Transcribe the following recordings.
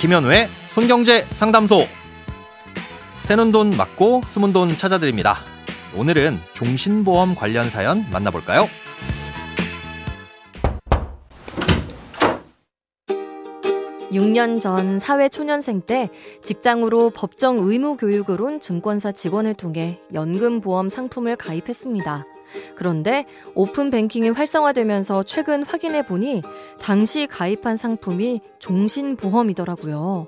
김현우의 손경제 상담소. 새는 돈 맞고 숨은 돈 찾아드립니다. 오늘은 종신보험 관련 사연 만나볼까요? (6년) 전 사회 초년생 때 직장으로 법정 의무 교육을 온 증권사 직원을 통해 연금보험 상품을 가입했습니다. 그런데 오픈 뱅킹이 활성화되면서 최근 확인해 보니 당시 가입한 상품이 종신보험이더라고요.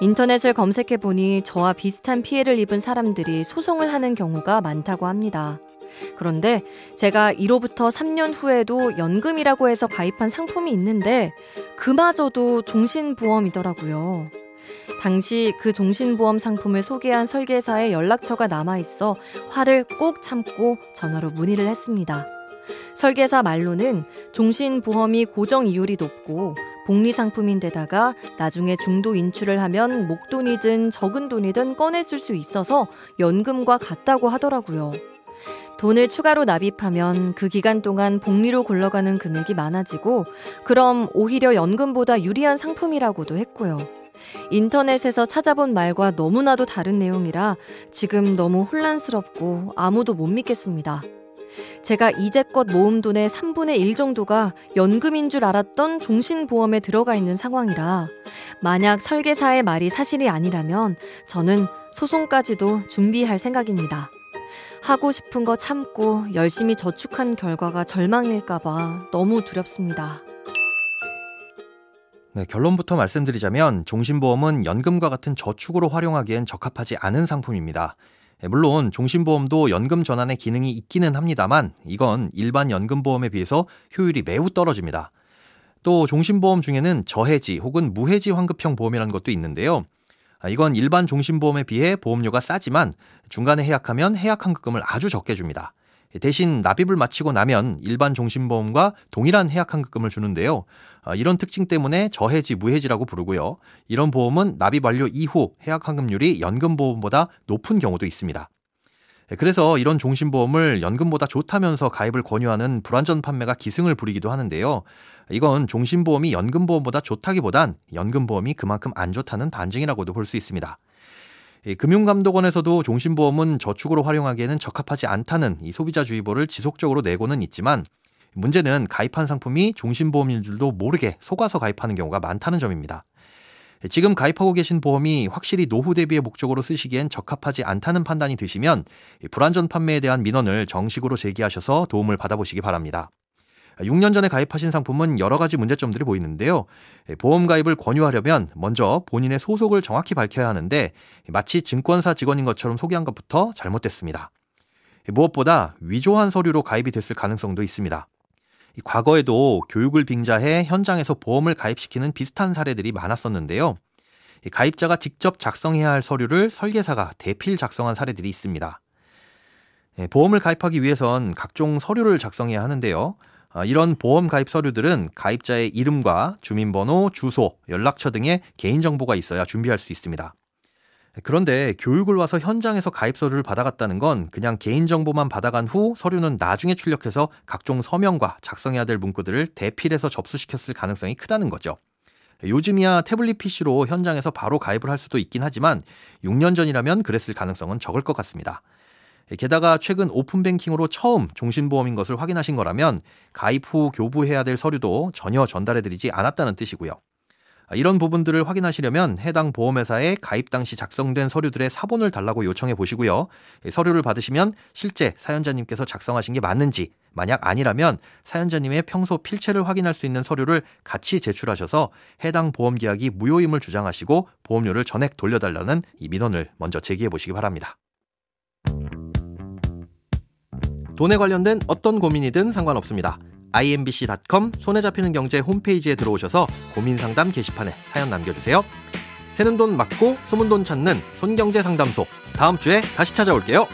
인터넷을 검색해 보니 저와 비슷한 피해를 입은 사람들이 소송을 하는 경우가 많다고 합니다. 그런데 제가 1호부터 3년 후에도 연금이라고 해서 가입한 상품이 있는데 그마저도 종신보험이더라고요. 당시 그 종신보험 상품을 소개한 설계사의 연락처가 남아 있어 화를 꾹 참고 전화로 문의를 했습니다. 설계사 말로는 종신보험이 고정 이율이 높고 복리 상품인데다가 나중에 중도 인출을 하면 목돈이든 적은 돈이든 꺼내 쓸 수 있어서 연금과 같다고 하더라고요. 돈을 추가로 납입하면 그 기간 동안 복리로 굴러가는 금액이 많아지고 그럼 오히려 연금보다 유리한 상품이라고도 했고요. 인터넷에서 찾아본 말과 너무나도 다른 내용이라 지금 너무 혼란스럽고 아무도 못 믿겠습니다. 제가 이제껏 모은 돈의 3분의 1 정도가 연금인 줄 알았던 종신보험에 들어가 있는 상황이라 만약 설계사의 말이 사실이 아니라면 저는 소송까지도 준비할 생각입니다. 하고 싶은 거 참고 열심히 저축한 결과가 절망일까봐 너무 두렵습니다. 네, 결론부터 말씀드리자면 종신보험은 연금과 같은 저축으로 활용하기엔 적합하지 않은 상품입니다. 예, 물론 종신보험도 연금 전환의 기능이 있기는 합니다만 이건 일반 연금보험에 비해서 효율이 매우 떨어집니다. 또 종신보험 중에는 저해지 혹은 무해지 환급형 보험이라는 것도 있는데요. 아, 이건 일반 종신보험에 비해 보험료가 싸지만 중간에 해약하면 해약 환급금을 아주 적게 줍니다. 대신 납입을 마치고 나면 일반 종신보험과 동일한 해약 환급금을 주는데요. 아, 이런 특징 때문에 저해지, 무해지라고 부르고요. 이런 보험은 납입 완료 이후 해약 환급률이 연금보험보다 높은 경우도 있습니다. 그래서 이런 종신보험을 연금보다 좋다면서 가입을 권유하는 불완전 판매가 기승을 부리기도 하는데요. 이건 종신보험이 연금보험보다 좋다기보단 연금보험이 그만큼 안 좋다는 반증이라고도 볼 수 있습니다. 금융감독원에서도 종신보험은 저축으로 활용하기에는 적합하지 않다는 이 소비자주의보를 지속적으로 내고는 있지만 문제는 가입한 상품이 종신보험인 줄도 모르게 속아서 가입하는 경우가 많다는 점입니다. 지금 가입하고 계신 보험이 확실히 노후 대비의 목적으로 쓰시기엔 적합하지 않다는 판단이 드시면 불안전 판매에 대한 민원을 정식으로 제기하셔서 도움을 받아보시기 바랍니다. 6년 전에 가입하신 상품은 여러 가지 문제점들이 보이는데요. 보험 가입을 권유하려면 먼저 본인의 소속을 정확히 밝혀야 하는데 마치 증권사 직원인 것처럼 소개한 것부터 잘못됐습니다. 무엇보다 위조한 서류로 가입이 됐을 가능성도 있습니다. 과거에도 교육을 빙자해 현장에서 보험을 가입시키는 비슷한 사례들이 많았었는데요. 가입자가 직접 작성해야 할 서류를 설계사가 대필 작성한 사례들이 있습니다. 보험을 가입하기 위해선 각종 서류를 작성해야 하는데요. 아, 이런 보험 가입 서류들은 가입자의 이름과 주민번호, 주소, 연락처 등의 개인정보가 있어야 준비할 수 있습니다. 그런데 교육을 와서 현장에서 가입 서류를 받아갔다는 건 그냥 개인정보만 받아간 후 서류는 나중에 출력해서 각종 서명과 작성해야 될 문구들을 대필해서 접수시켰을 가능성이 크다는 거죠. 요즘이야 태블릿 PC로 현장에서 바로 가입을 할 수도 있긴 하지만 6년 전이라면 그랬을 가능성은 적을 것 같습니다. 게다가 최근 오픈뱅킹으로 처음 종신보험인 것을 확인하신 거라면 가입 후 교부해야 될 서류도 전혀 전달해드리지 않았다는 뜻이고요. 이런 부분들을 확인하시려면 해당 보험회사에 가입 당시 작성된 서류들의 사본을 달라고 요청해 보시고요. 서류를 받으시면 실제 사연자님께서 작성하신 게 맞는지, 만약 아니라면 사연자님의 평소 필체를 확인할 수 있는 서류를 같이 제출하셔서 해당 보험 계약이 무효임을 주장하시고 보험료를 전액 돌려달라는 이 민원을 먼저 제기해 보시기 바랍니다. 돈에 관련된 어떤 고민이든 상관없습니다. imbc.com 손에 잡히는 경제 홈페이지에 들어오셔서 고민 상담 게시판에 사연 남겨주세요. 새는 돈 맞고 소문 돈 찾는 손경제 상담소 다음 주에 다시 찾아올게요.